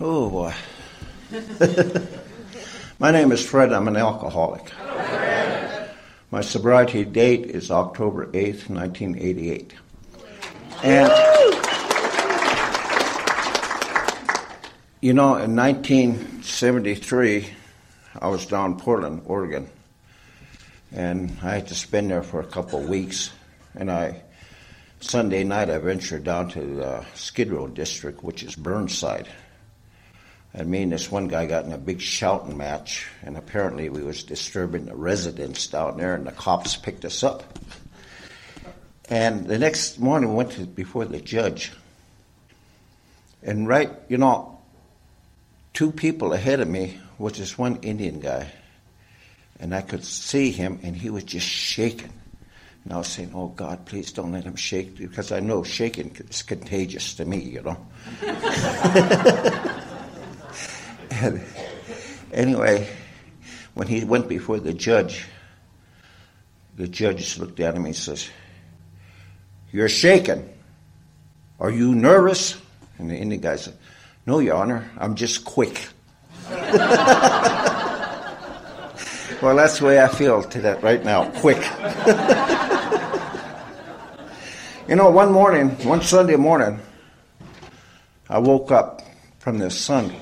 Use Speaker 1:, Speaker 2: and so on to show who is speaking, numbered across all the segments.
Speaker 1: Oh boy. My name is Fred. I'm an alcoholic. My sobriety date is October 8th, 1988. And, you know, in 1973, I was down in Portland, Oregon, and I had to spend there for a couple of weeks. And I, Sunday night, I ventured down to the Skid Row district, which is Burnside. And me and this one guy got in a big shouting match, and apparently we was disturbing the residents down there, and the cops picked us up. And the next morning, we went to, before the judge. And right, you know, two people ahead of me was this one Indian guy. And I could see him, and he was just shaking. And I was saying, Oh God, please don't let him shake, because I know shaking is contagious to me, you know. anyway, when he went before the judge, the judge looked at him and says, You're shaken. Are you nervous? And the Indian guy said, No, Your Honor, I'm just quick. well, that's the way I feel to that right now, quick. you know, one morning, one Sunday morning, I woke up from the sun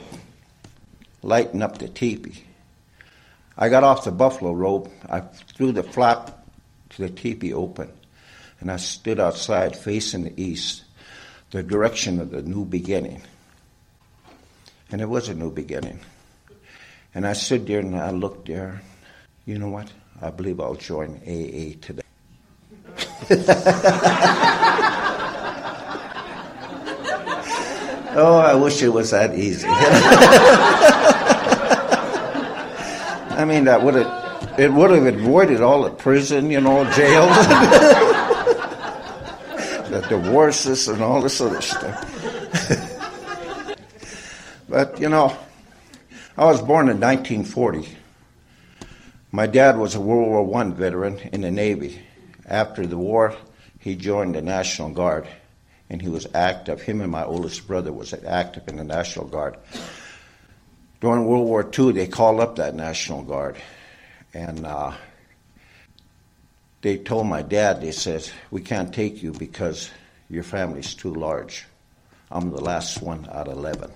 Speaker 1: lighting up the teepee. I got off the buffalo robe. I threw the flap to the teepee open, and I stood outside facing the east, the direction of the new beginning. And it was a new beginning. And I stood there and I looked there. You know what? I believe I'll join AA today. oh, I wish it was that easy. I mean, that would have it would have avoided all the prison, you know, jail, the divorces, and all this other stuff. but you know, I was born in 1940. My dad was a World War One veteran in the Navy. After the war, he joined the National Guard, and he was active. Him and my oldest brother was active in the National Guard during World War II, they called up that National Guard, and uh, they told my dad, they said, "We can't take you because your family's too large. I'm the last one out of eleven.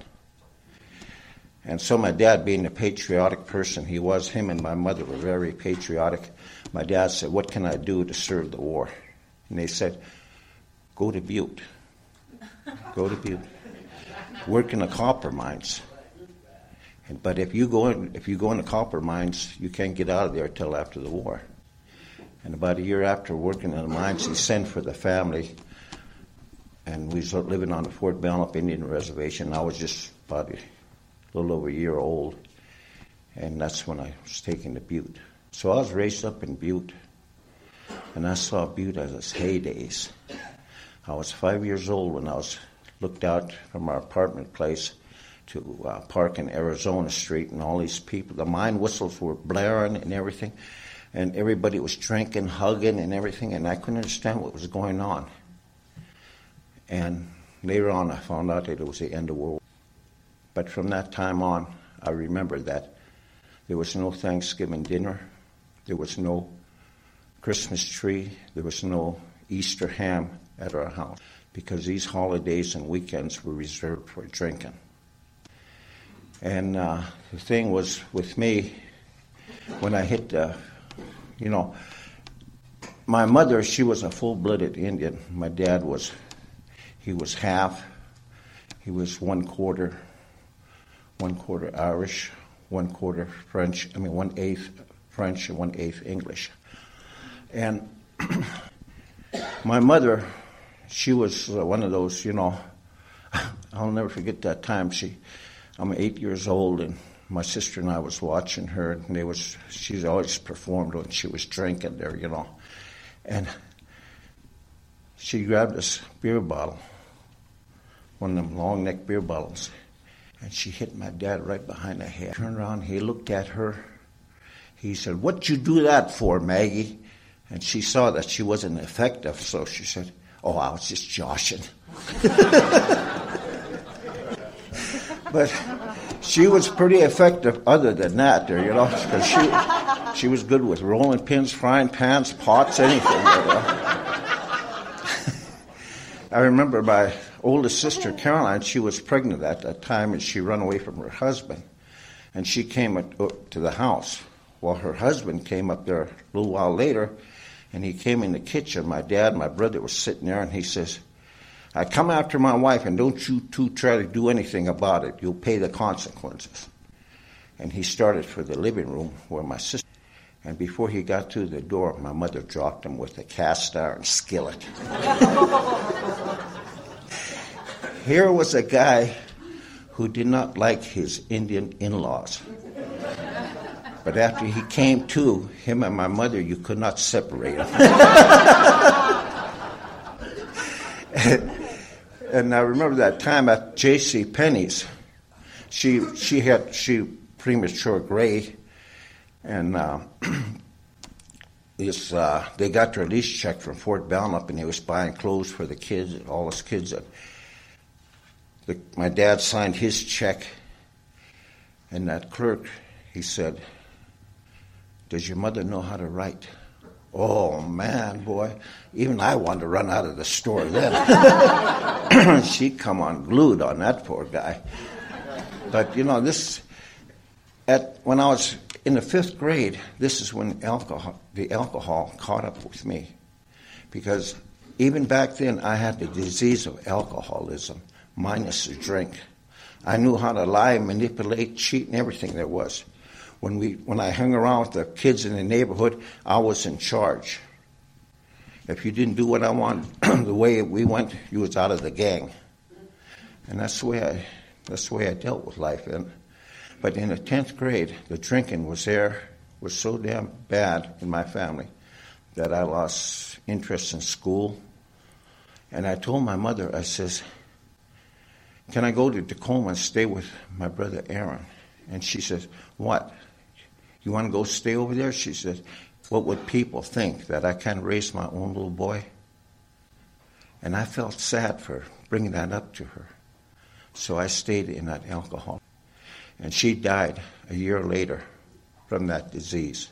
Speaker 1: And so my dad, being a patriotic person, he was. Him and my mother were very patriotic. My dad said, "What can I do to serve the war?" And they said, "Go to Butte. Go to Butte. Work in the copper mines." But if you go in, if you go into copper mines, you can't get out of there till after the war. And about a year after working in the mines, he sent for the family, and we were living on the Fort Belknap Indian Reservation. I was just about a little over a year old, and that's when I was taken to Butte. So I was raised up in Butte, and I saw Butte as its heydays. I was five years old when I was looked out from our apartment place to uh, park in Arizona Street, and all these people, the mine whistles were blaring and everything, and everybody was drinking, hugging, and everything, and I couldn't understand what was going on. And later on, I found out that it was the end of World War. But from that time on, I remember that there was no Thanksgiving dinner, there was no Christmas tree, there was no Easter ham at our house because these holidays and weekends were reserved for drinking. And uh, the thing was with me, when I hit the, you know, my mother, she was a full blooded Indian. My dad was, he was half, he was one quarter, one quarter Irish, one quarter French, I mean, one eighth French and one eighth English. And my mother, she was uh, one of those, you know, I'll never forget that time. She, I'm eight years old, and my sister and I was watching her, and they was she's always performed when she was drinking there, you know, and she grabbed this beer bottle, one of them long neck beer bottles, and she hit my dad right behind the head. Turned around, he looked at her. He said, "What you do that for, Maggie?" And she saw that she wasn't effective, so she said, "Oh, I was just joshing." but she was pretty effective other than that there, you know, because she, she was good with rolling pins, frying pans, pots, anything. You know? I remember my oldest sister, Caroline, she was pregnant at that time and she ran away from her husband. And she came to the house. Well, her husband came up there a little while later and he came in the kitchen. My dad my brother were sitting there and he says, I come after my wife, and don't you two try to do anything about it. You'll pay the consequences. And he started for the living room where my sister. And before he got to the door, my mother dropped him with a cast iron skillet. Here was a guy who did not like his Indian in laws. But after he came to, him and my mother, you could not separate them. and I remember that time at J.C. Penney's. She she had she premature gray, and uh, this uh, they got their lease check from Fort Belknap, and they was buying clothes for the kids, all his kids. And the, my dad signed his check, and that clerk, he said, "Does your mother know how to write?" Oh man, boy, even I wanted to run out of the store then. She'd come unglued on that poor guy. But you know, this at when I was in the fifth grade, this is when alcohol the alcohol caught up with me. Because even back then I had the disease of alcoholism, minus the drink. I knew how to lie, manipulate, cheat, and everything there was. When, we, when I hung around with the kids in the neighborhood, I was in charge. If you didn't do what I wanted, the way we went, you was out of the gang. And that's the way I, that's the way I dealt with life. And, but in the 10th grade, the drinking was there, was so damn bad in my family that I lost interest in school. And I told my mother, I says, can I go to Tacoma and stay with my brother Aaron? And she says, what? You want to go stay over there? She said, What would people think that I can't raise my own little boy? And I felt sad for bringing that up to her. So I stayed in that alcohol. And she died a year later from that disease.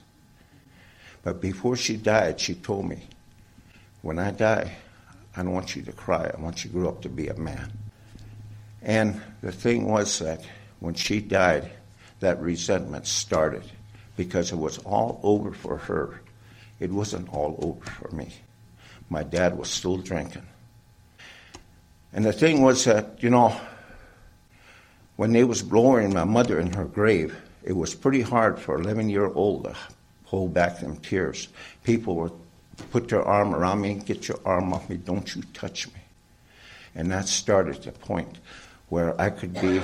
Speaker 1: But before she died, she told me, When I die, I don't want you to cry. I want you to grow up to be a man. And the thing was that when she died, that resentment started because it was all over for her. It wasn't all over for me. My dad was still drinking. And the thing was that, you know, when they was lowering my mother in her grave, it was pretty hard for an 11 year old to hold back them tears. People would put their arm around me, get your arm off me, don't you touch me. And that started the point where I could be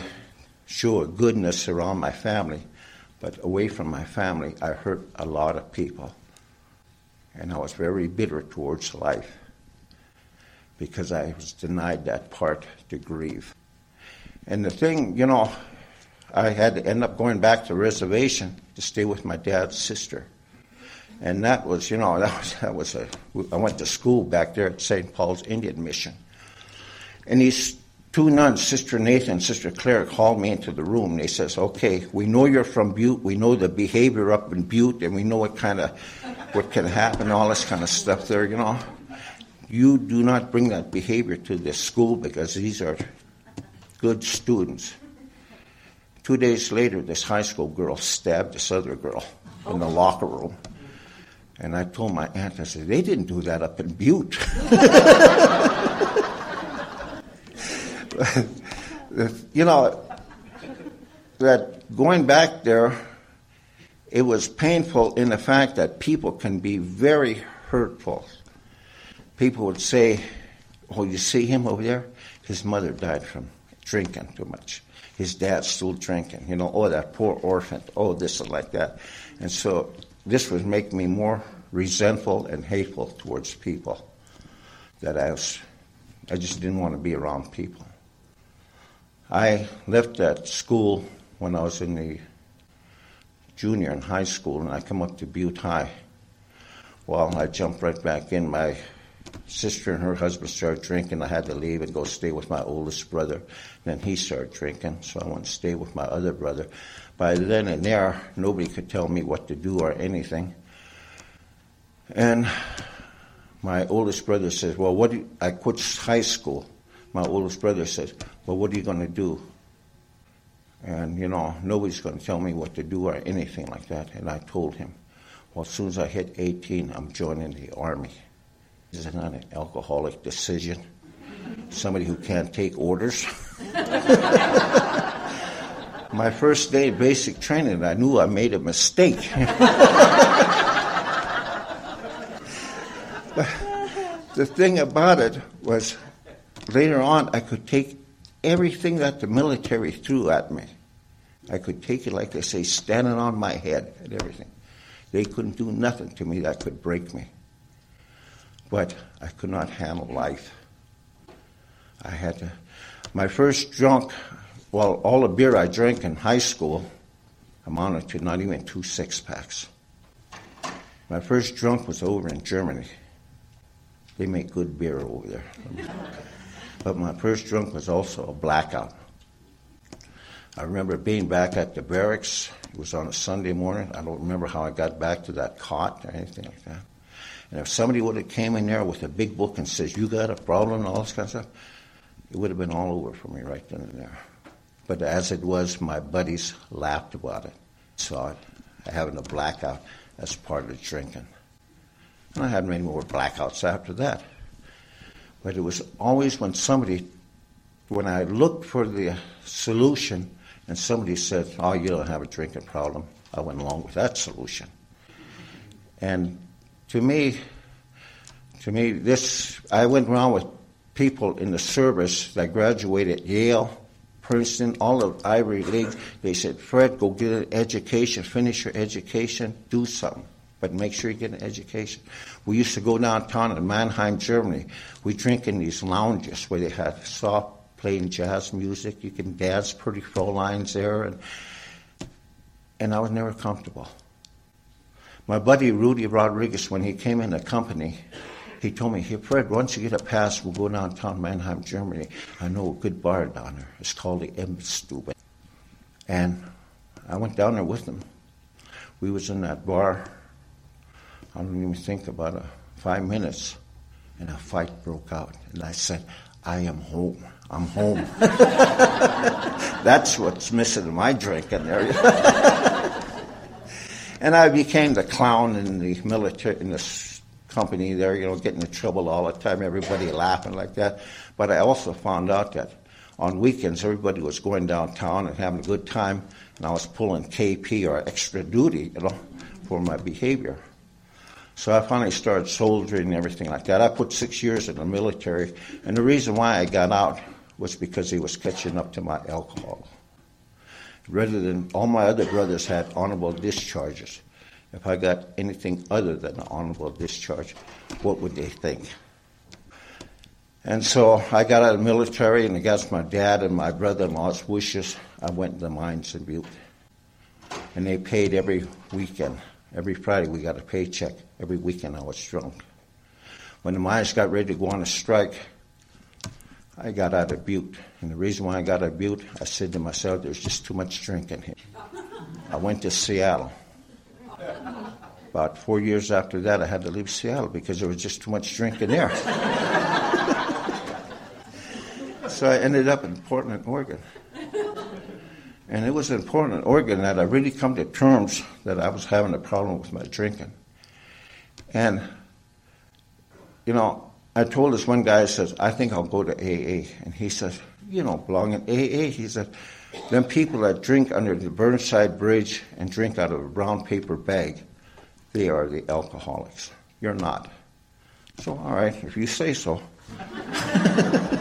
Speaker 1: sure goodness around my family but away from my family, I hurt a lot of people. And I was very bitter towards life because I was denied that part to grieve. And the thing, you know, I had to end up going back to reservation to stay with my dad's sister. And that was, you know, that was, that was a, I went to school back there at St. Paul's Indian Mission. And these two nuns, Sister Nathan and Sister Claire, called me into the room. They says, "Okay, we know you're from Butte. We know the behavior up in Butte, and we know what kind of what can happen, all this kind of stuff there. You know, you do not bring that behavior to this school because these are good students." Two days later, this high school girl stabbed this other girl in the locker room. And I told my aunt, I said, they didn't do that up in Butte. you know, that going back there, it was painful in the fact that people can be very hurtful. People would say, Oh, you see him over there? His mother died from drinking too much. His dad's still drinking. You know, oh, that poor orphan. Oh, this and like that. And so this would make me more resentful and hateful towards people. That I was, I just didn't want to be around people. I left that school when I was in the junior in high school, and I come up to Butte High. Well, I jumped right back in. My sister and her husband started drinking. I had to leave and go stay with my oldest brother. Then he started drinking, so I went to stay with my other brother. By then and there, nobody could tell me what to do or anything. And my oldest brother says, "Well, what?" Do you, I quit high school. My oldest brother says, "Well, what are you going to do?" And you know, nobody's going to tell me what to do or anything like that. And I told him, "Well, as soon as I hit 18, I'm joining the army." Is it not an alcoholic decision? Somebody who can't take orders. My first day of basic training, I knew I made a mistake. the thing about it was later on, I could take everything that the military threw at me. I could take it, like they say, standing on my head and everything. They couldn't do nothing to me that could break me but I could not handle life. I had to. My first drunk, well, all the beer I drank in high school amounted to not even two six packs. My first drunk was over in Germany. They make good beer over there. But my first drunk was also a blackout. I remember being back at the barracks. It was on a Sunday morning. I don't remember how I got back to that cot or anything like that. And if somebody would have came in there with a big book and says, you got a problem and all this kind of stuff, it would have been all over for me right then and there. But as it was, my buddies laughed about it, saw it, having a blackout as part of drinking. And I had many more blackouts after that. But it was always when somebody, when I looked for the solution and somebody said, oh, you don't have a drinking problem, I went along with that solution. And to me, to me, this I went around with people in the service that graduated Yale, Princeton, all of Ivy League. They said, "Fred, go get an education, finish your education, do something." But make sure you get an education. We used to go downtown in Mannheim, Germany. We drink in these lounges where they had soft playing jazz music. You can dance pretty full lines there, and and I was never comfortable. My buddy Rudy Rodriguez, when he came in the company, he told me, hey, Fred, once you get a pass, we'll go downtown Mannheim, Germany. I know a good bar down there. It's called the Imbissstube. And I went down there with him. We was in that bar, I don't even think about a five minutes, and a fight broke out. And I said, I am home. I'm home. That's what's missing in my drinking area. And I became the clown in the military, in the company there, you know, getting in trouble all the time, everybody laughing like that. But I also found out that on weekends, everybody was going downtown and having a good time, and I was pulling KP or extra duty, you know, for my behavior. So I finally started soldiering and everything like that. I put six years in the military, and the reason why I got out was because he was catching up to my alcohol rather than all my other brothers had honorable discharges. If I got anything other than an honorable discharge, what would they think? And so I got out of the military, and against my dad and my brother-in-law's wishes, I went to the mines in Butte. And they paid every weekend. Every Friday we got a paycheck. Every weekend I was drunk. When the miners got ready to go on a strike, I got out of Butte. And the reason why I got out of Butte, I said to myself, there's just too much drinking here. I went to Seattle. About four years after that, I had to leave Seattle because there was just too much drinking there. so I ended up in Portland, Oregon. And it was important in Oregon that I really come to terms that I was having a problem with my drinking. And, you know, I told this one guy, I says, I think I'll go to AA. And he says, You don't belong in AA. He said, Them people that drink under the Burnside Bridge and drink out of a brown paper bag, they are the alcoholics. You're not. So, all right, if you say so.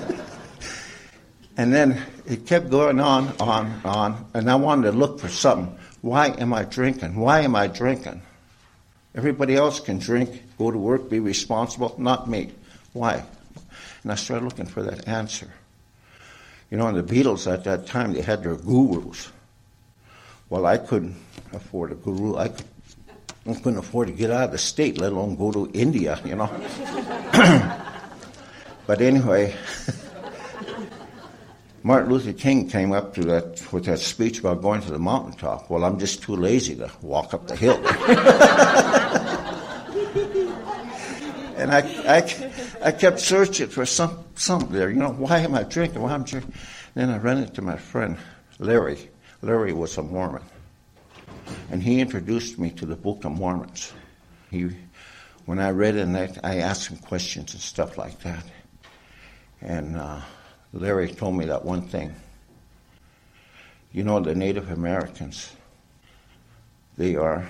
Speaker 1: and then it kept going on, on, on, and I wanted to look for something. Why am I drinking? Why am I drinking? Everybody else can drink, go to work, be responsible, not me. Why? And I started looking for that answer. You know, and the Beatles at that time, they had their gurus. Well, I couldn't afford a guru. I couldn't afford to get out of the state, let alone go to India, you know. But anyway, Martin Luther King came up to that with that speech about going to the mountaintop. Well, I'm just too lazy to walk up the hill. and I, I, I kept searching for some something there. You know, why am I drinking? Why am I drinking? Then I ran into my friend Larry. Larry was a Mormon, and he introduced me to the Book of Mormons. He, when I read it, I asked him questions and stuff like that, and. Uh, Larry told me that one thing. You know, the Native Americans, they are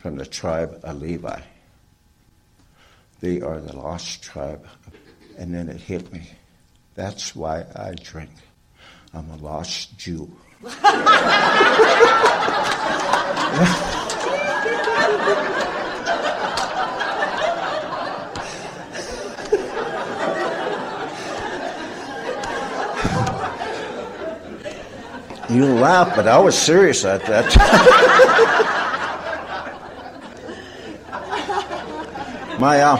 Speaker 1: from the tribe of Levi. They are the lost tribe. And then it hit me. That's why I drink. I'm a lost Jew. You laugh, but I was serious at that time. My, uh,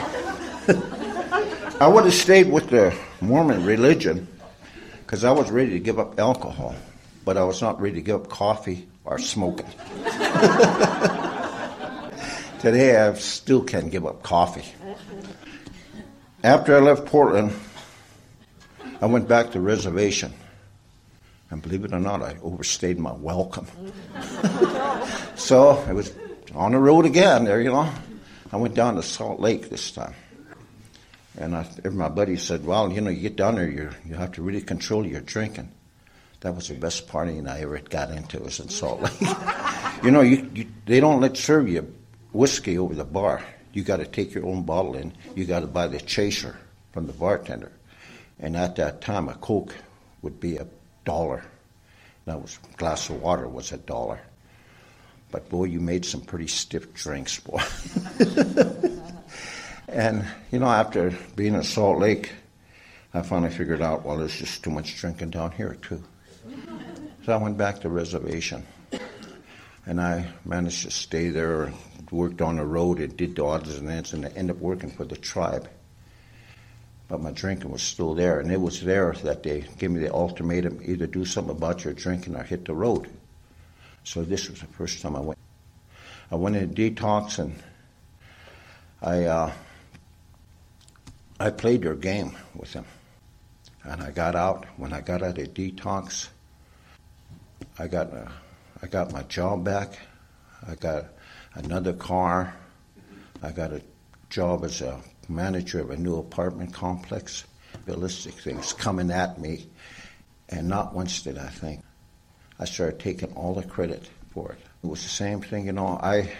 Speaker 1: I would have stayed with the Mormon religion because I was ready to give up alcohol, but I was not ready to give up coffee or smoking. Today, I still can't give up coffee. After I left Portland, I went back to reservation. And believe it or not, I overstayed my welcome. so I was on the road again there, you know. I went down to Salt Lake this time. And I, my buddy said, well, you know, you get down there, you you have to really control your drinking. That was the best partying I ever got into was in Salt Lake. you know, you, you, they don't let serve you whiskey over the bar. You got to take your own bottle in. You got to buy the chaser from the bartender. And at that time, a Coke would be a dollar. That was a glass of water was a dollar. But boy, you made some pretty stiff drinks, boy. and you know, after being in Salt Lake, I finally figured out, well, there's just too much drinking down here too. So I went back to reservation, and I managed to stay there, worked on the road, and did the odds and ends, and I ended up working for the tribe but my drinking was still there. And it was there that they gave me the ultimatum either do something about your drinking or hit the road. So this was the first time I went. I went in detox and I, uh, I played their game with them. And I got out. When I got out of detox, I got, uh, I got my job back. I got another car. I got a job as a manager of a new apartment complex. Ballistic things coming at me, and not once did I think. I started taking all the credit for it. It was the same thing, you know. I,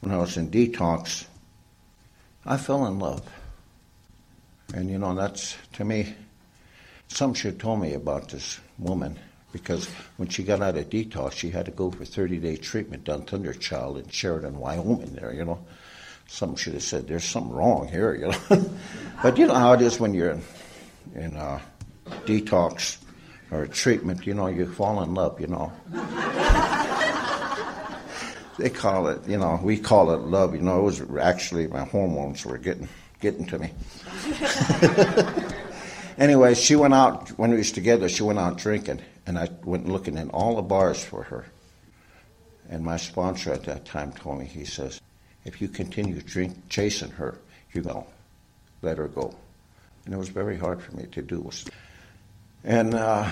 Speaker 1: when I was in detox, I fell in love, and you know that's to me. Some should told me about this woman because when she got out of detox, she had to go for 30 day treatment down Thunderchild in Sheridan, Wyoming. There, you know some should have said, "There's something wrong here," you know. but you know how it is when you're in, in a detox or treatment. You know, you fall in love. You know. they call it, you know, we call it love. You know, it was actually my hormones were getting getting to me. anyway, she went out when we was together. She went out drinking, and I went looking in all the bars for her. And my sponsor at that time told me, he says, if you continue drink, chasing her, you will let her go. And it was very hard for me to do. And uh,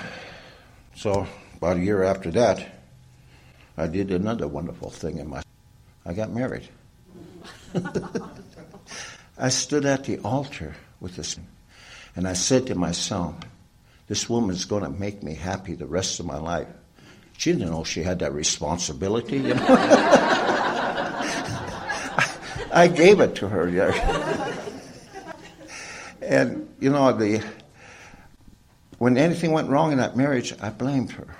Speaker 1: so about a year after that, I did another wonderful thing in my. I got married. I stood at the altar with this, and I said to myself, "This woman's going to make me happy the rest of my life." She didn't know she had that responsibility, you know. I gave it to her. And you know the when anything went wrong in that marriage, I blamed her.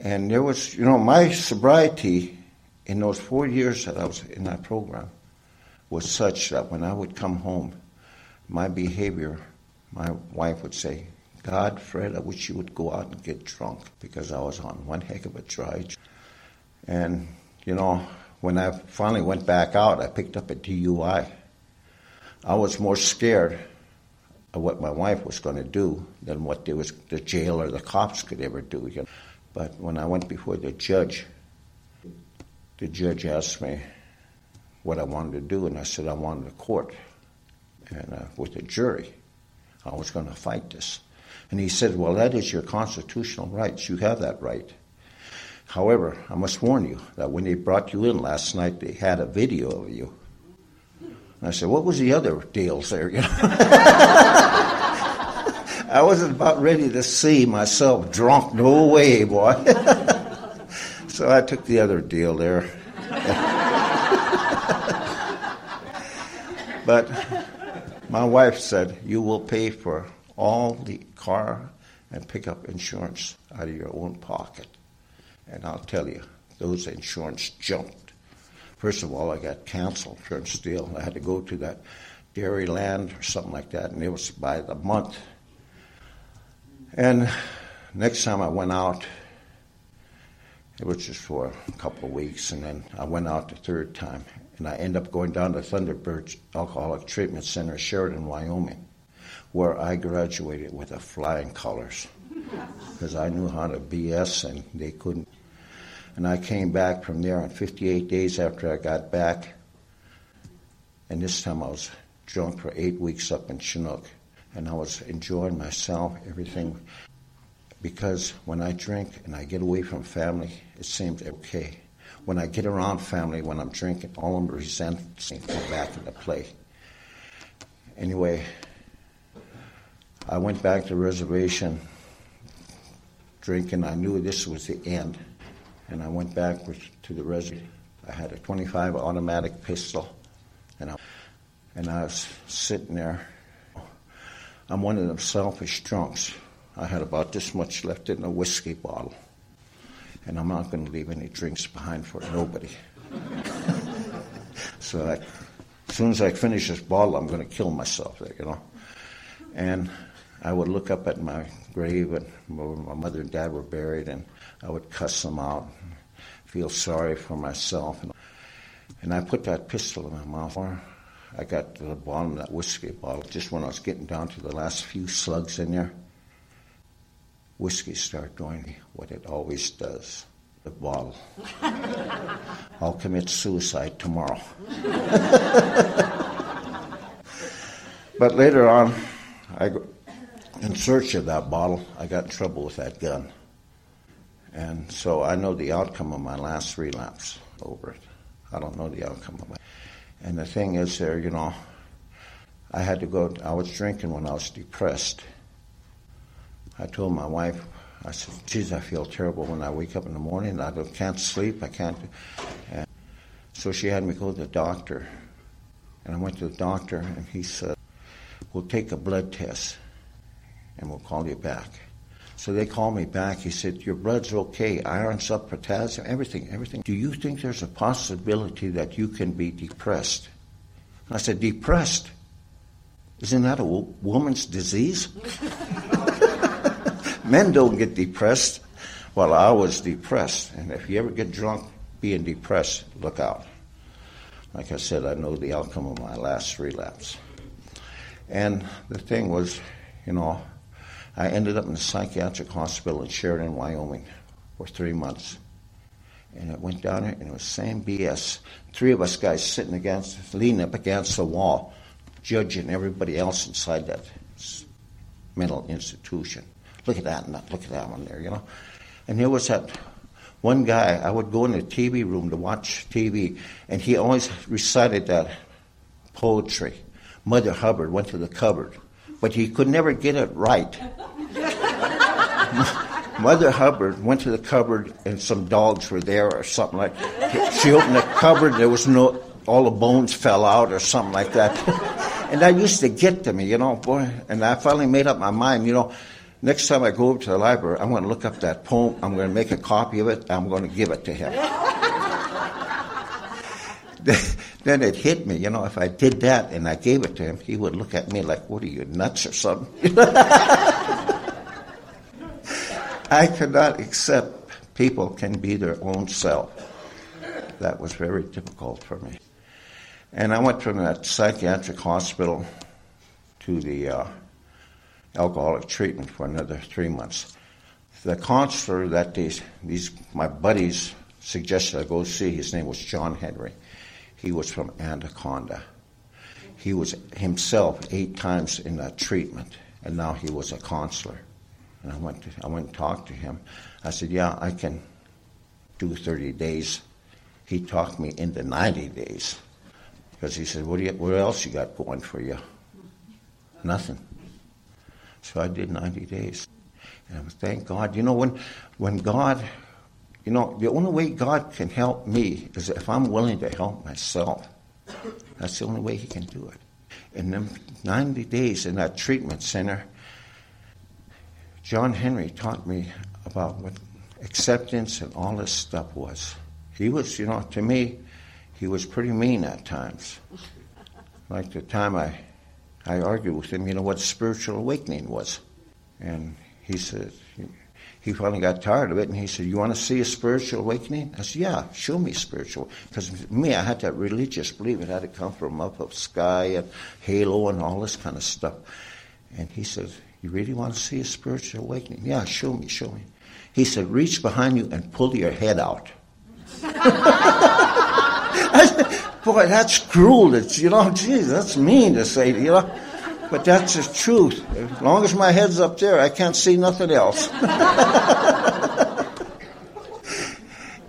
Speaker 1: And there was, you know, my sobriety in those four years that I was in that program was such that when I would come home, my behavior, my wife would say, God, Fred, I wish you would go out and get drunk because I was on one heck of a dry. And, you know, when I finally went back out, I picked up a DUI. I was more scared of what my wife was going to do than what was the jail or the cops could ever do. You know? But when I went before the judge, the judge asked me what I wanted to do, and I said I wanted a court and uh, with a jury. I was going to fight this. And he said, Well, that is your constitutional rights. You have that right. However, I must warn you that when they brought you in last night, they had a video of you. And I said, What was the other deals there? You know? I wasn't about ready to see myself drunk. No way, boy. so I took the other deal there. but my wife said, You will pay for all the car and pickup insurance out of your own pocket. And I'll tell you, those insurance jumped. First of all, I got canceled for steel. I had to go to that Dairyland or something like that, and it was by the month. And next time I went out, it was just for a couple of weeks, and then I went out the third time, and I ended up going down to Thunderbird Alcoholic Treatment Center, Sheridan, Wyoming, where I graduated with a flying colors because I knew how to BS and they couldn't. And I came back from there on 58 days after I got back, and this time I was drunk for eight weeks up in Chinook, and I was enjoying myself, everything. Because when I drink and I get away from family, it seems okay when I get around family, when I'm drinking, all of them resent come back into play. Anyway, I went back to the reservation drinking. I knew this was the end. And I went back to the reservation. I had a 25 automatic pistol. And I, and I was sitting there. I'm one of them selfish drunks. I had about this much left in a whiskey bottle and I'm not going to leave any drinks behind for nobody. so I, as soon as I finish this bottle, I'm going to kill myself there, you know. And I would look up at my grave and where my mother and dad were buried, and I would cuss them out, feel sorry for myself. And, and I put that pistol in my mouth. I got to the bottom of that whiskey bottle just when I was getting down to the last few slugs in there whiskey started doing what it always does the bottle. I'll commit suicide tomorrow. but later on, I, in search of that bottle, I got in trouble with that gun. And so I know the outcome of my last relapse over it. I don't know the outcome of it. And the thing is, there, you know, I had to go, I was drinking when I was depressed I told my wife, I said, geez, I feel terrible when I wake up in the morning. I can't sleep. I can't. And so she had me go to the doctor. And I went to the doctor, and he said, we'll take a blood test, and we'll call you back. So they called me back. He said, Your blood's okay. Iron's up, potassium, everything, everything. Do you think there's a possibility that you can be depressed? I said, Depressed? Isn't that a woman's disease? Men don't get depressed. Well, I was depressed. And if you ever get drunk being depressed, look out. Like I said, I know the outcome of my last relapse. And the thing was, you know, I ended up in a psychiatric hospital in Sheridan, Wyoming for three months. And I went down there and it was same BS. Three of us guys sitting against, leaning up against the wall, judging everybody else inside that mental institution. Look at that, and look at that one there, you know. And there was that one guy, I would go in the TV room to watch TV, and he always recited that poetry. Mother Hubbard went to the cupboard, but he could never get it right. Mother Hubbard went to the cupboard, and some dogs were there or something like. She opened the cupboard, there was no, all the bones fell out or something like that. and that used to get to me, you know, boy. And I finally made up my mind, you know, Next time I go over to the library, I'm going to look up that poem. I'm going to make a copy of it. I'm going to give it to him. then it hit me, you know, if I did that and I gave it to him, he would look at me like, what are you, nuts or something? I could not accept people can be their own self. That was very difficult for me. And I went from that psychiatric hospital to the uh, alcoholic treatment for another three months. The counselor that these, these my buddies suggested I go see, his name was John Henry. He was from Anaconda. He was himself eight times in that treatment, and now he was a counselor. And I went, to, I went and talked to him. I said, Yeah, I can do 30 days. He talked me into 90 days. Because he said, what, do you, what else you got going for you? Nothing. So I did 90 days. And I was, thank God. You know, when, when God, you know, the only way God can help me is if I'm willing to help myself. That's the only way He can do it. In them 90 days in that treatment center, John Henry taught me about what acceptance and all this stuff was. He was, you know, to me, he was pretty mean at times. Like the time I, I argued with him, you know, what spiritual awakening was. And he said, he finally got tired of it and he said, You want to see a spiritual awakening? I said, Yeah, show me spiritual. Because me, I had that religious belief. It had to come from up of sky and halo and all this kind of stuff. And he said, You really want to see a spiritual awakening? Yeah, show me, show me. He said, Reach behind you and pull your head out. Boy, that's cruel. It's, you know, geez, that's mean to say, you know. But that's the truth. As long as my head's up there, I can't see nothing else.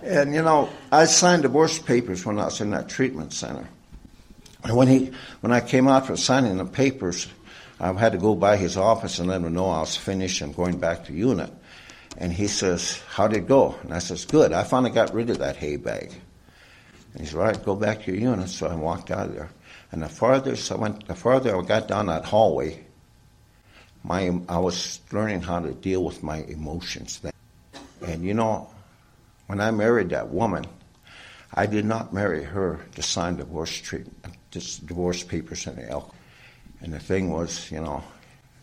Speaker 1: and, you know, I signed divorce papers when I was in that treatment center. And when, he, when I came out for signing the papers, I had to go by his office and let him know I was finished and going back to unit. And he says, How'd it go? And I says, Good. I finally got rid of that hay bag. And he said, All right, go back to your unit. So I walked out of there. And the farther I went, the farther I got down that hallway, my I was learning how to deal with my emotions then. And you know, when I married that woman, I did not marry her to sign divorce treatment, divorce papers and the And the thing was, you know,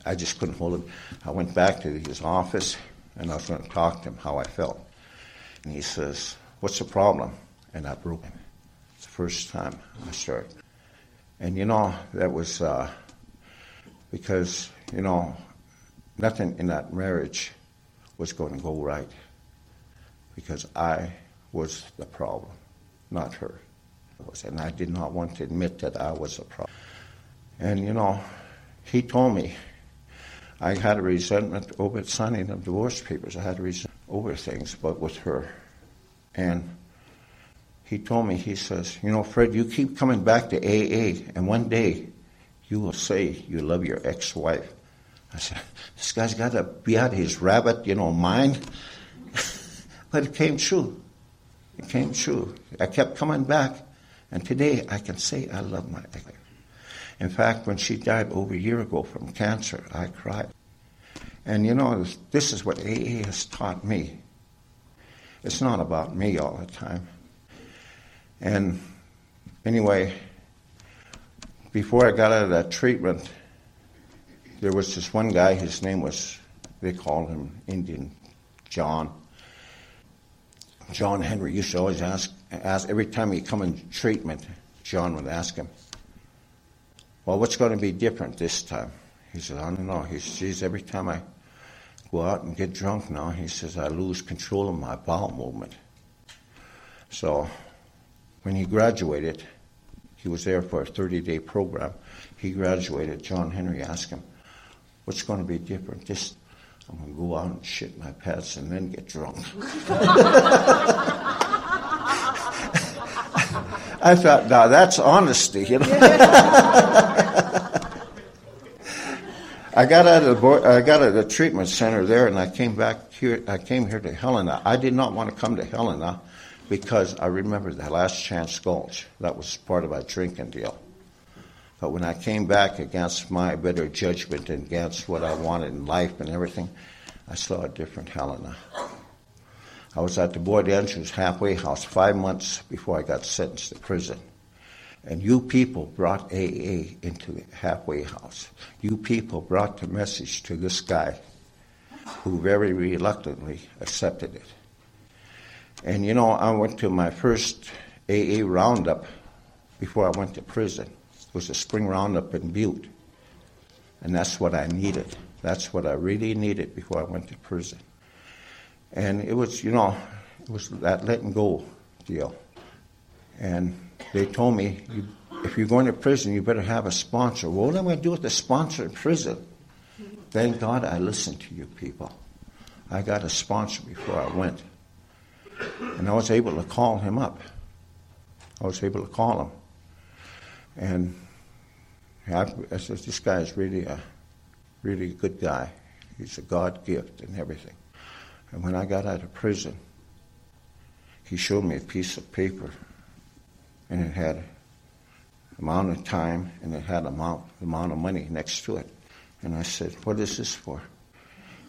Speaker 1: I just couldn't hold it. I went back to his office and I was going to talk to him how I felt. And he says, What's the problem? And I broke him. It's the first time I started. And you know, that was uh, because, you know, nothing in that marriage was going to go right because I was the problem, not her. And I did not want to admit that I was the problem. And, you know, he told me I had a resentment over signing of divorce papers. I had a resentment over things, but with her. And he told me, he says, You know, Fred, you keep coming back to AA, and one day you will say you love your ex wife. I said, This guy's got to be out of his rabbit, you know, mind. but it came true. It came true. I kept coming back, and today I can say I love my ex wife. In fact, when she died over a year ago from cancer, I cried. And you know, this is what AA has taught me. It's not about me all the time. And anyway, before I got out of that treatment, there was this one guy, his name was, they called him Indian John. John Henry used to always ask, ask every time he'd come in treatment, John would ask him, well, what's going to be different this time? He said, I don't know. He says, every time I go out and get drunk now, he says, I lose control of my bowel movement. So when he graduated, he was there for a 30 day program. He graduated. John Henry asked him, What's going to be different? Just, I'm going to go out and shit my pants and then get drunk. I thought, now that's honesty, you know. I got out of the I got out of the treatment center there, and I came back here. I came here to Helena. I did not want to come to Helena because I remember the Last Chance Gulch. That was part of our drinking deal. But when I came back against my better judgment and against what I wanted in life and everything, I saw a different Helena. I was at the Boyd Andrews halfway house five months before I got sentenced to prison. And you people brought AA into the halfway house. You people brought the message to this guy who very reluctantly accepted it. And you know, I went to my first AA roundup before I went to prison. It was a spring roundup in Butte. And that's what I needed That's what I really needed before I went to prison. And it was, you know, it was that letting go deal. And they told me, if you're going to prison, you better have a sponsor. Well, what am I going to do with a sponsor in prison? Thank God I listened to you people. I got a sponsor before I went. And I was able to call him up. I was able to call him. And I, I said, this guy is really a really good guy. He's a God gift and everything. And when I got out of prison, he showed me a piece of paper, and it had amount of time and it had amount amount of money next to it. And I said, "What is this for?"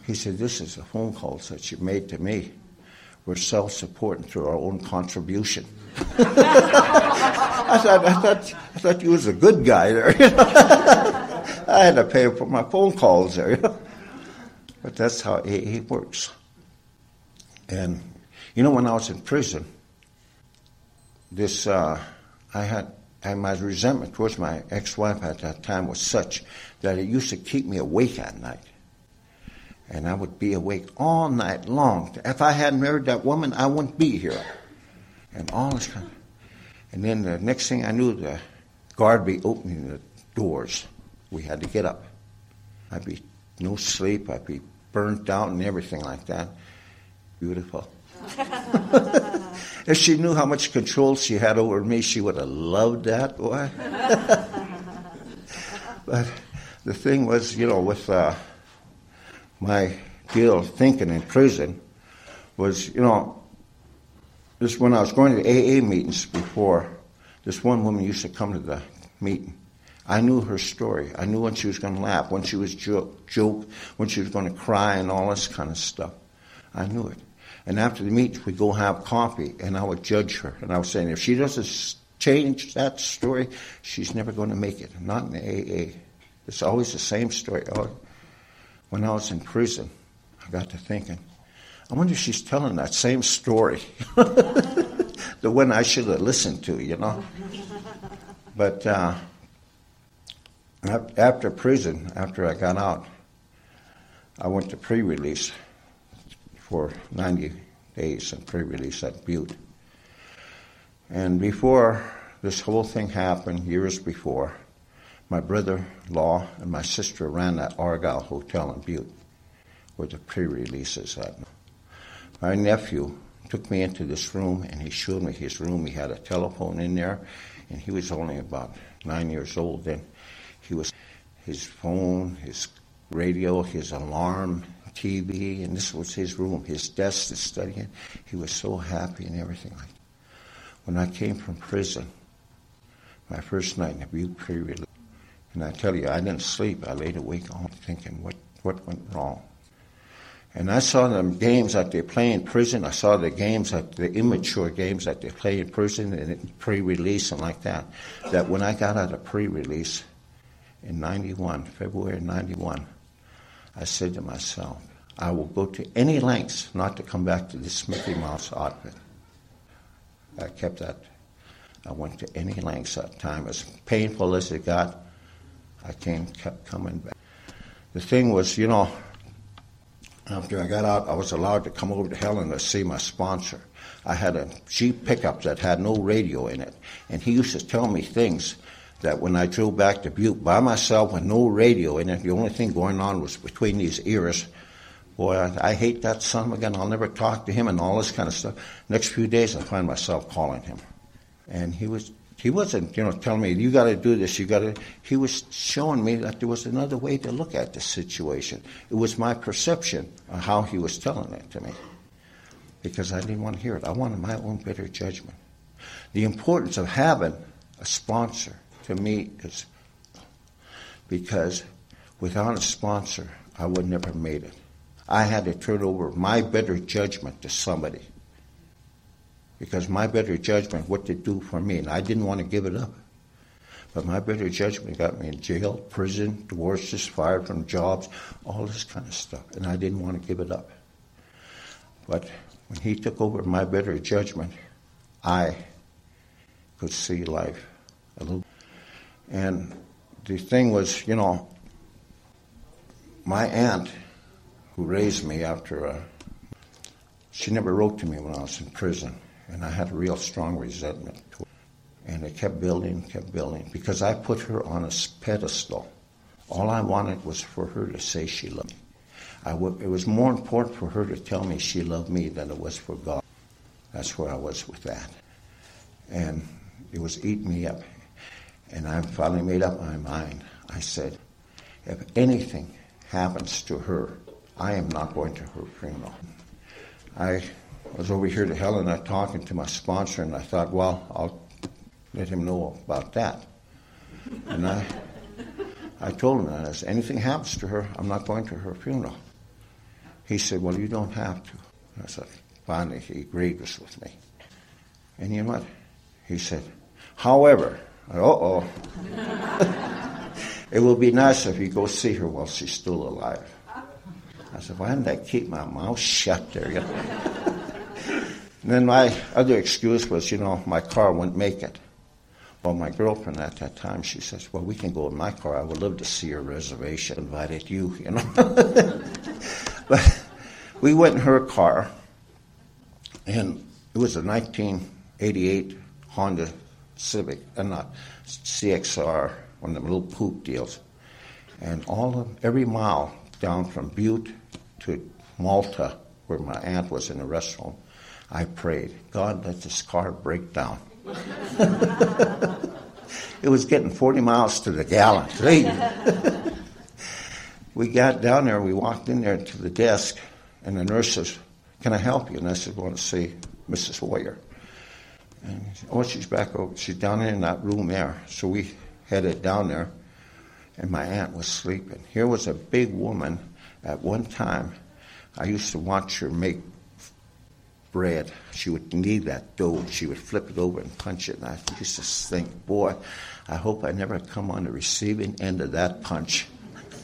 Speaker 1: He said, "This is the phone calls that you made to me. We're self-supporting through our own contribution." I thought, I thought, I thought you was a good guy there. I had to pay for my phone calls there. But that's how AA works. And you know, when I was in prison, this uh, I had and my resentment towards my ex-wife at that time was such that it used to keep me awake at night. And I would be awake all night long. If I hadn't married that woman, I wouldn't be here. And all this kind of, and then the next thing I knew, the guard be opening the doors. We had to get up. I'd be no sleep. I'd be burnt out and everything like that. Beautiful. if she knew how much control she had over me, she would have loved that boy. but the thing was, you know, with uh, my deal thinking in prison, was, you know, this when I was going to AA meetings before, this one woman used to come to the meeting. I knew her story. I knew when she was going to laugh, when she was joke, joke, when she was going to cry, and all this kind of stuff. I knew it. And after the meetings, we'd go have coffee, and I would judge her. And I was saying, if she doesn't change that story, she's never going to make it. Not in AA. It's always the same story. Oh, when I was in prison, I got to thinking, I wonder if she's telling that same story. the one I should have listened to, you know. But uh, after prison, after I got out, I went to pre release for 90 days in pre release at Butte. And before this whole thing happened, years before, my brother in law and my sister ran that Argyle Hotel in Butte where the pre releases at. My nephew took me into this room and he showed me his room. He had a telephone in there and he was only about nine years old then. He was his phone, his radio, his alarm, TV, and this was his room, his desk to study in. He was so happy and everything like that. When I came from prison, my first night in the Butte pre and I tell you, I didn't sleep. I laid awake all thinking, what, what went wrong? And I saw the games that they play in prison. I saw the games that the immature games that they play in prison and pre-release and like that. That when I got out of pre-release in '91, February '91, I said to myself, I will go to any lengths not to come back to this Mickey Mouse outfit. I kept that. I went to any lengths that time. As painful as it got, I came, kept coming back. The thing was, you know, after I got out, I was allowed to come over to Helena to see my sponsor. I had a Jeep pickup that had no radio in it, and he used to tell me things that when I drove back to Butte by myself with no radio in it, the only thing going on was between these ears. Boy, I, I hate that son again. I'll never talk to him and all this kind of stuff. Next few days, I find myself calling him, and he was he wasn't, you know, telling me you got to do this. You got to. He was showing me that there was another way to look at the situation. It was my perception of how he was telling it to me, because I didn't want to hear it. I wanted my own better judgment. The importance of having a sponsor to me is because without a sponsor, I would never have made it. I had to turn over my better judgment to somebody because my better judgment, what to do for me, and I didn't want to give it up. But my better judgment got me in jail, prison, divorces, fired from jobs, all this kind of stuff, and I didn't want to give it up. But when he took over my better judgment, I could see life a little. And the thing was, you know, my aunt, who raised me after, uh, she never wrote to me when I was in prison, and I had a real strong resentment. And it kept building, kept building, because I put her on a pedestal. All I wanted was for her to say she loved me. It was more important for her to tell me she loved me than it was for God. That's where I was with that. And it was eating me up. And I finally made up my mind. I said, if anything happens to her, I am not going to her funeral. I was over here to Helena uh, talking to my sponsor, and I thought, well, I'll let him know about that. And I, I told him that if anything happens to her, I'm not going to her funeral. He said, well, you don't have to. I said, finally, he agreed with me. And you know what? He said, however, uh-oh. it will be nice if you go see her while she's still alive. I said, why didn't I keep my mouth shut there? And then my other excuse was, you know, my car wouldn't make it. Well, my girlfriend at that time, she says, well, we can go in my car. I would love to see your reservation. Invited you, you know. but we went in her car, and it was a 1988 Honda Civic, and uh, not CXR, one of the little poop deals. And all of, every mile down from Butte to Malta, where my aunt was in the rest home, I prayed, God, let this car break down. it was getting 40 miles to the gallon. we got down there, we walked in there to the desk, and the nurse says, Can I help you? And I said, I want to see Mrs. Warrior. And said, oh, she's back over. She's down in that room there. So we headed down there, and my aunt was sleeping. Here was a big woman. At one time, I used to watch her make bread. She would knead that dough she would flip it over and punch it. And I used to think, boy, I hope I never come on the receiving end of that punch.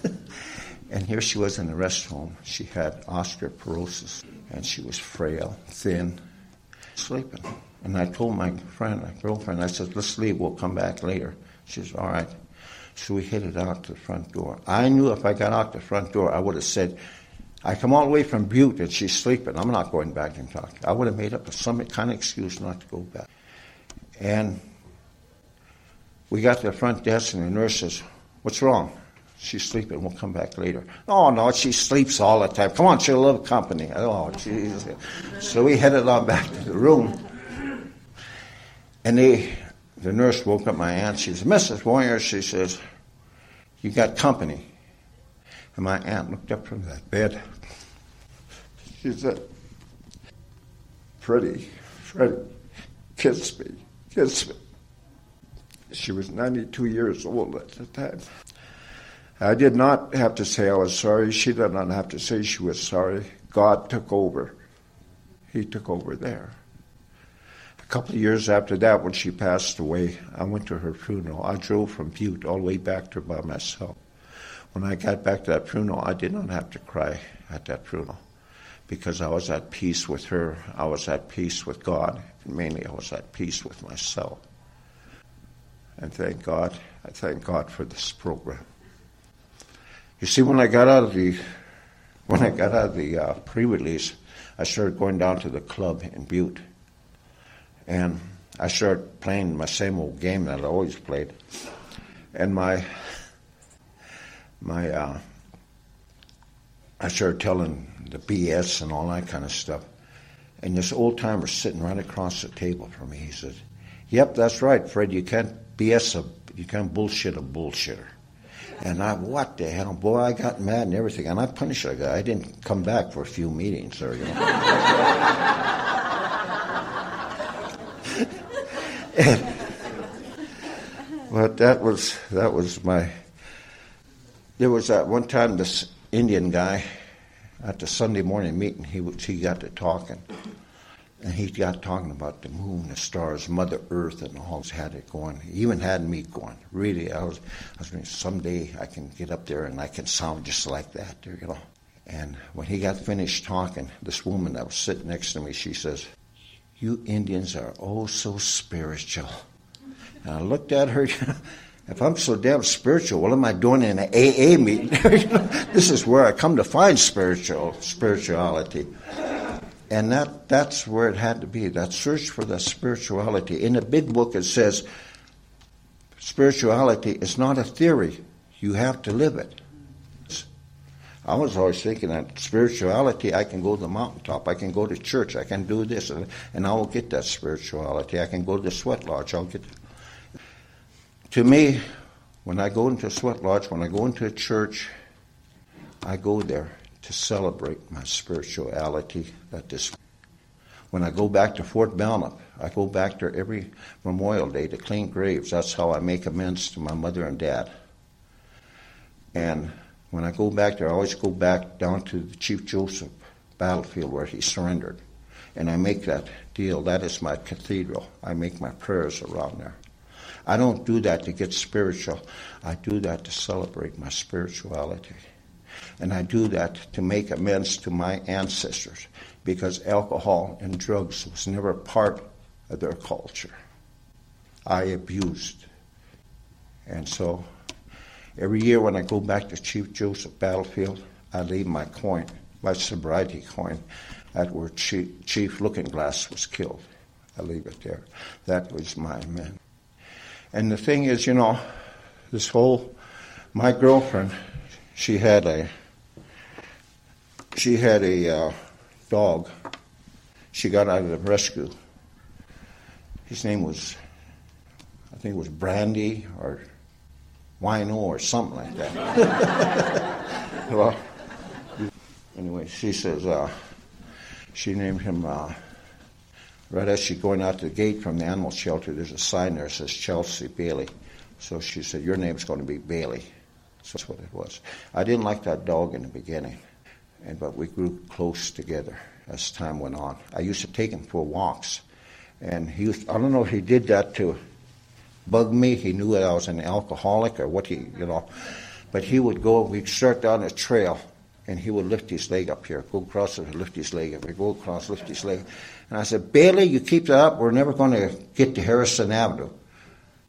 Speaker 1: and here she was in the rest home. She had osteoporosis and she was frail, thin, sleeping. And I told my friend, my girlfriend, I said, let's leave, we'll come back later. She said, all right. So we headed out to the front door. I knew if I got out the front door, I would have said, I come all the way from Butte and she's sleeping. I'm not going back and talk. I would have made up some kind of excuse not to go back. And we got to the front desk and the nurse says, What's wrong? She's sleeping. We'll come back later. Oh, no, she sleeps all the time. Come on, she'll love company. Oh, jeez. So we headed on back to the room. And they, the nurse woke up my aunt. She says, Mrs. Warrior, she says, You got company. And my aunt looked up from that bed. She said, Freddie, Freddie, kiss me, kiss me. She was 92 years old at the time. I did not have to say I was sorry. She did not have to say she was sorry. God took over. He took over there. A couple of years after that, when she passed away, I went to her funeral. I drove from Butte all the way back to her by myself. When I got back to that funeral, I did not have to cry at that funeral because I was at peace with her. I was at peace with God. Mainly, I was at peace with myself. And thank God, I thank God for this program. You see, when I got out of the when I got out of the uh, pre-release, I started going down to the club in Butte, and I started playing my same old game that I always played. And my my uh, I started telling the BS and all that kind of stuff. And this old timer sitting right across the table from me, he said, "Yep, that's right, Fred. You can't BS a you can't bullshit a bullshitter." And I, what the hell, boy! I got mad and everything, and I punished that guy. I didn't come back for a few meetings, or you know. but that was that was my there was that one time this Indian guy at the Sunday morning meeting, he he got to talking, and he got talking about the moon, the stars, Mother Earth, and all. Had it going. He even had me going. Really, I was I was thinking someday I can get up there and I can sound just like that, you know. And when he got finished talking, this woman that was sitting next to me, she says, "You Indians are oh so spiritual." And I looked at her. If I'm so damn spiritual, what am I doing in an AA meeting? this is where I come to find spiritual spirituality. And that, that's where it had to be, that search for that spirituality. In the big book it says spirituality is not a theory. You have to live it. I was always thinking that spirituality, I can go to the mountaintop, I can go to church, I can do this, and, and I will get that spirituality. I can go to the sweat lodge, I'll get. To me, when I go into a sweat lodge, when I go into a church, I go there to celebrate my spirituality. That this, when I go back to Fort Belknap, I go back there every Memorial Day to clean graves. That's how I make amends to my mother and dad. And when I go back there, I always go back down to the Chief Joseph battlefield where he surrendered. And I make that deal. That is my cathedral. I make my prayers around there. I don't do that to get spiritual. I do that to celebrate my spirituality. And I do that to make amends to my ancestors because alcohol and drugs was never part of their culture. I abused. And so Every year when I go back to Chief Joseph Battlefield, I leave my coin, my sobriety coin, at where Chief, Looking Glass was killed. I leave it there. That was my man. And the thing is, you know, this whole, my girlfriend, she had a, she had a uh, dog. She got out of the rescue. His name was, I think it was Brandy or wino or something like that. well, anyway, she says uh, she named him. Uh, right as she's going out the gate from the animal shelter, there's a sign there that says Chelsea Bailey. So she said, "Your name's going to be Bailey." So that's what it was. I didn't like that dog in the beginning, and but we grew close together as time went on. I used to take him for walks, and he used, I don't know if he did that to bug me. He knew that I was an alcoholic or what he, you know. But he would go, we'd start down a trail, and he would lift his leg up here, go across and lift his leg up, go across, lift his leg. And I said, Bailey, you keep that up, we're never going to get to Harrison Avenue.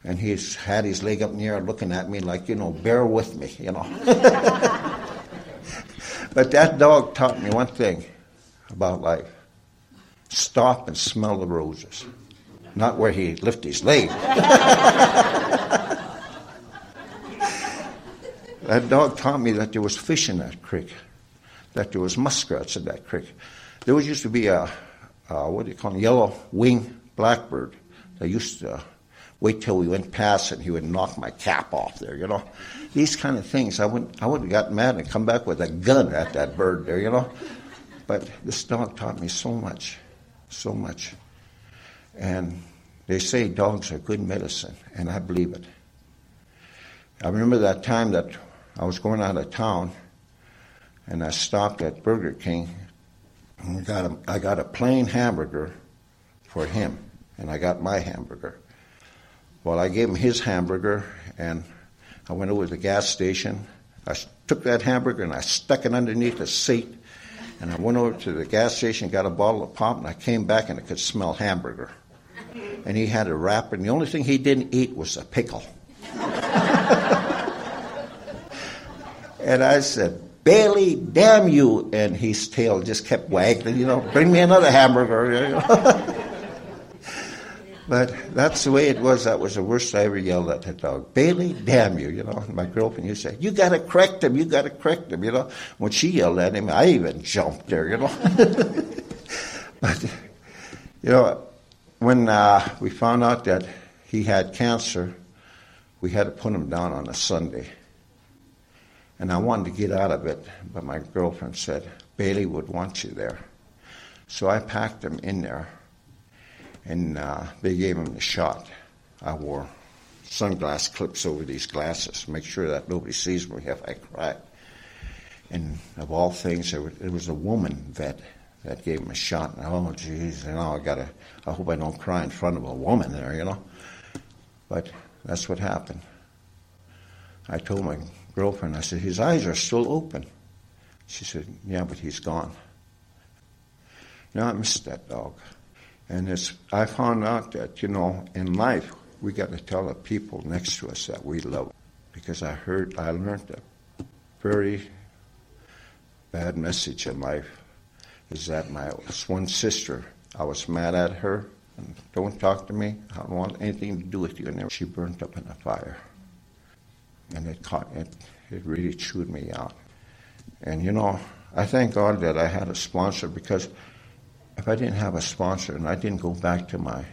Speaker 1: And he's had his leg up in the air looking at me like, you know, bear with me, you know. but that dog taught me one thing about life stop and smell the roses not where he lifted his leg. that dog taught me that there was fish in that creek, that there was muskrats in that creek. There was used to be a, a what do you call it, yellow wing blackbird. They used to uh, wait till we went past and he would knock my cap off there, you know. These kind of things. I wouldn't I would have gotten mad and come back with a gun at that bird there, you know. But this dog taught me so much, so much. And they say dogs are good medicine, and I believe it. I remember that time that I was going out of town, and I stopped at Burger King, I got a, I got a plain hamburger for him, and I got my hamburger. Well, I gave him his hamburger, and I went over to the gas station. I took that hamburger and I stuck it underneath the seat, and I went over to the gas station, got a bottle of pop, and I came back and I could smell hamburger. And he had a wrapper, and the only thing he didn't eat was a pickle. and I said, Bailey, damn you. And his tail just kept wagging, you know, bring me another hamburger. You know? but that's the way it was. That was the worst I ever yelled at that dog. Bailey, damn you, you know. my girlfriend used to say, you got to correct him, you got to correct him, you know. When she yelled at him, I even jumped there, you know. but, you know, when uh, we found out that he had cancer, we had to put him down on a Sunday. And I wanted to get out of it, but my girlfriend said, Bailey would want you there. So I packed him in there, and uh, they gave him the shot. I wore sunglass clips over these glasses, to make sure that nobody sees me if I cry. And of all things, it was a woman vet that gave him a shot. And, oh, geez, you know, I gotta, I hope I don't cry in front of a woman there, you know. But that's what happened. I told my girlfriend, I said, his eyes are still open. She said, yeah, but he's gone. You know, I missed that dog. And it's, I found out that, you know, in life, we got to tell the people next to us that we love. Because I heard, I learned a very bad message in life is that my one sister, I was mad at her, and don't talk to me. I don't want anything to do with you. And she burnt up in a fire, and it caught it. It really chewed me out. And you know, I thank God that I had a sponsor because if I didn't have a sponsor and I didn't go back to my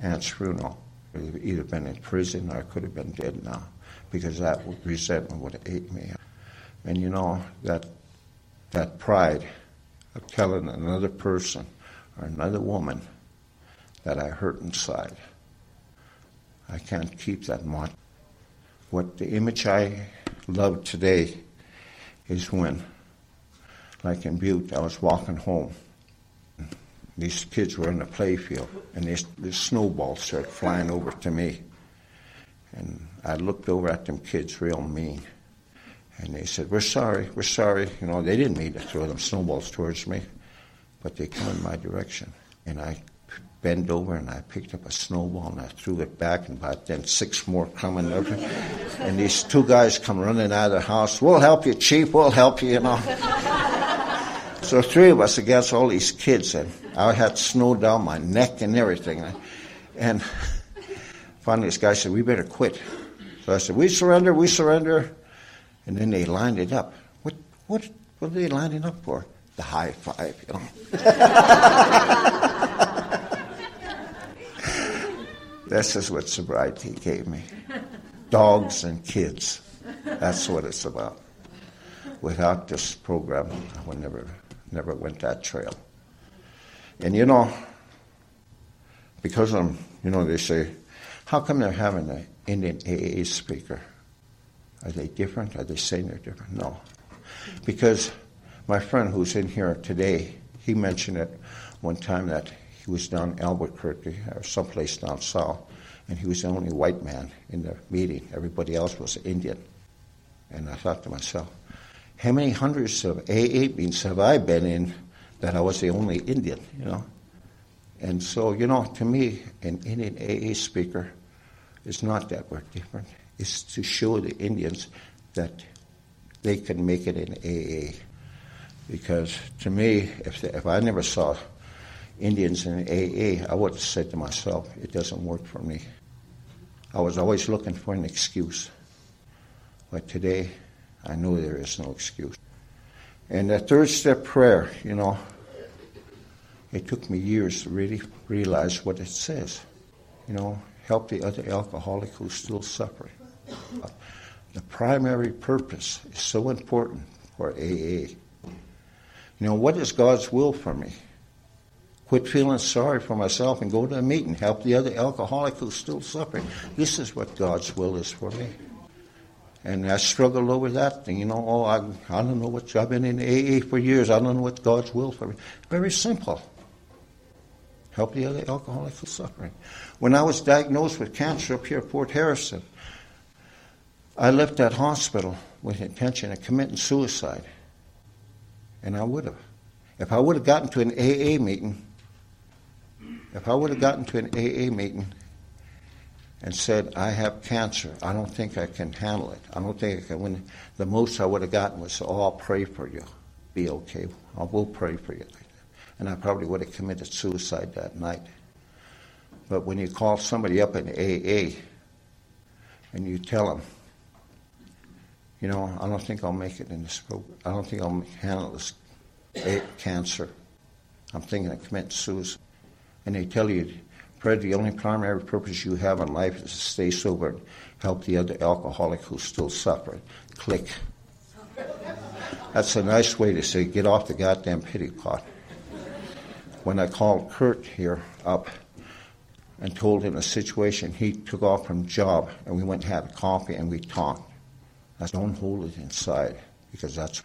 Speaker 1: aunt's funeral, I'd have either been in prison or I could have been dead now because that resentment would have ate me. And you know, that, that pride of telling another person or another woman that I hurt inside, I can't keep that much. What the image I love today is when, like in Butte, I was walking home these kids were in the playfield, and this, this snowball started flying over to me. And I looked over at them kids real mean. And they said, We're sorry, we're sorry. You know, they didn't mean to throw them snowballs towards me, but they come in my direction. And I bent over and I picked up a snowball and I threw it back, and about then six more coming over. and these two guys come running out of the house. We'll help you, Chief, we'll help you, you know. so three of us against all these kids. And I had snow down my neck and everything. And finally, this guy said, We better quit. So I said, We surrender, we surrender. And then they lined it up. What, what, what are they lining up for? The high five, you know. this is what sobriety gave me dogs and kids. That's what it's about. Without this program, I would never, never went that trail. And you know, because I'm, you know, they say, how come they're having an Indian AA speaker? Are they different? Are they saying they're different? No. Because my friend who's in here today, he mentioned it one time that he was down Albuquerque or someplace down south, and he was the only white man in the meeting. Everybody else was Indian. And I thought to myself, how many hundreds of AA meetings have I been in that I was the only Indian, you know. And so, you know, to me, an Indian AA speaker is not that we're different. It's to show the Indians that they can make it in AA. Because to me, if, if I never saw Indians in AA, I would have said to myself, it doesn't work for me. I was always looking for an excuse. But today, I know there is no excuse. And the third step prayer, you know, it took me years to really realize what it says. You know, help the other alcoholic who's still suffering. The primary purpose is so important for AA. You know, what is God's will for me? Quit feeling sorry for myself and go to a meeting, help the other alcoholic who's still suffering. This is what God's will is for me. And I struggled over that thing, you know, oh, I, I don't know what, I've been in AA for years, I don't know what God's will for me. Very simple help the other alcoholic who's suffering. When I was diagnosed with cancer up here at Fort Harrison, I left that hospital with intention of committing suicide. And I would have. If I would have gotten to an AA meeting, if I would have gotten to an AA meeting and said, I have cancer, I don't think I can handle it. I don't think I can win. The most I would have gotten was, oh, I'll pray for you. Be okay. I will pray for you and I probably would have committed suicide that night. But when you call somebody up in AA and you tell them, you know, I don't think I'll make it in this program. I don't think I'll handle this cancer. I'm thinking of committing suicide. And they tell you, Fred, the only primary purpose you have in life is to stay sober and help the other alcoholic who's still suffering. Click. That's a nice way to say, get off the goddamn pity pot when I called Kurt here up and told him the situation, he took off from job and we went and had coffee and we talked. I don't hold it inside because that's,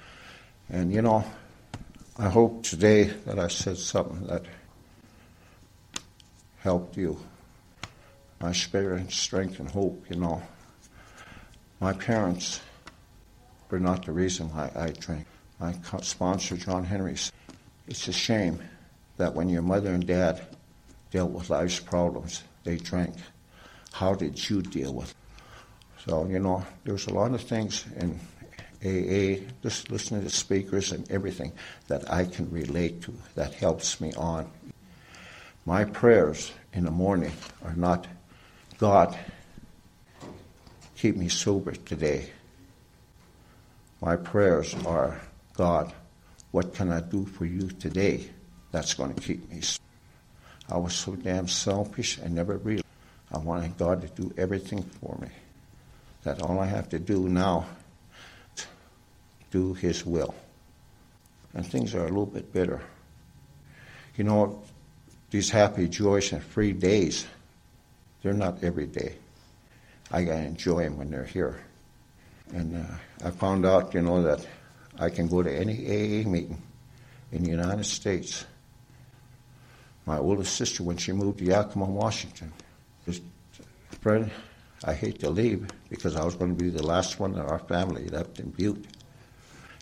Speaker 1: and you know, I hope today that I said something that helped you. My spirit, strength, and hope, you know. My parents were not the reason why I drank. My sponsor, John Henry, it's a shame that when your mother and dad dealt with life's problems, they drank. how did you deal with? It? So you know, there's a lot of things in AA, just listening to speakers and everything that I can relate to that helps me on. My prayers in the morning are not, God, keep me sober today. My prayers are, God, what can I do for you today that's going to keep me sober? I was so damn selfish, I never realized I wanted God to do everything for me. That all I have to do now do His will. And things are a little bit better. You know, these happy, joyous, and free days, they're not every day. I got to enjoy them when they're here. And uh, I found out, you know, that I can go to any AA meeting in the United States. My oldest sister, when she moved to Yakima, Washington, was, Fred, I hate to leave because I was going to be the last one in our family left in Butte.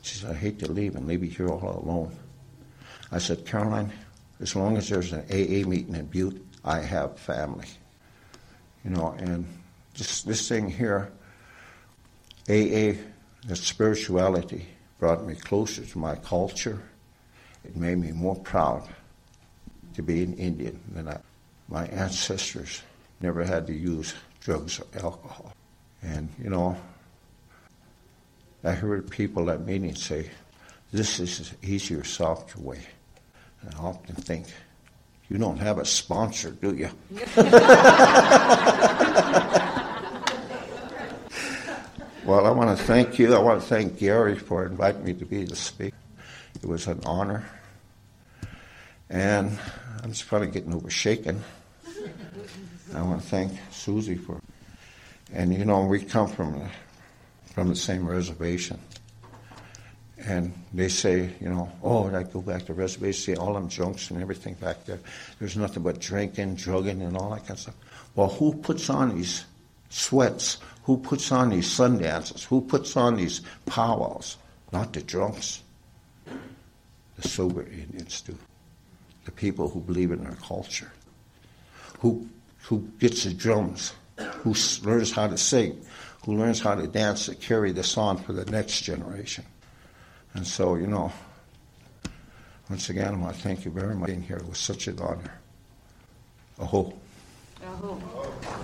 Speaker 1: She said, I hate to leave and leave you here all alone. I said, Caroline, as long as there's an AA meeting in Butte, I have family. You know, and just this thing here, AA, the spirituality, brought me closer to my culture. It made me more proud to be an Indian than I. My ancestors never had to use drugs or alcohol. And, you know, I heard people at meetings say, this is an easier, softer way. And I often think, you don't have a sponsor, do you? well, I want to thank you. I want to thank Gary for inviting me to be the speaker. It was an honor. And I'm just probably getting over shaken. I want to thank Susie for, and you know, we come from from the same reservation. And they say, you know, oh, I go back to reservation, see all them junks and everything back there. There's nothing but drinking, drugging, and all that kind of stuff. Well, who puts on these sweats? Who puts on these sun dances? Who puts on these powwows? Not the drunks. The sober Indians do. The people who believe in their culture. Who, who gets the drums. Who learns how to sing who learns how to dance to carry this on for the next generation. And so, you know, once again, I want to thank you very much for being here. It was such an honor. Aho. Aho.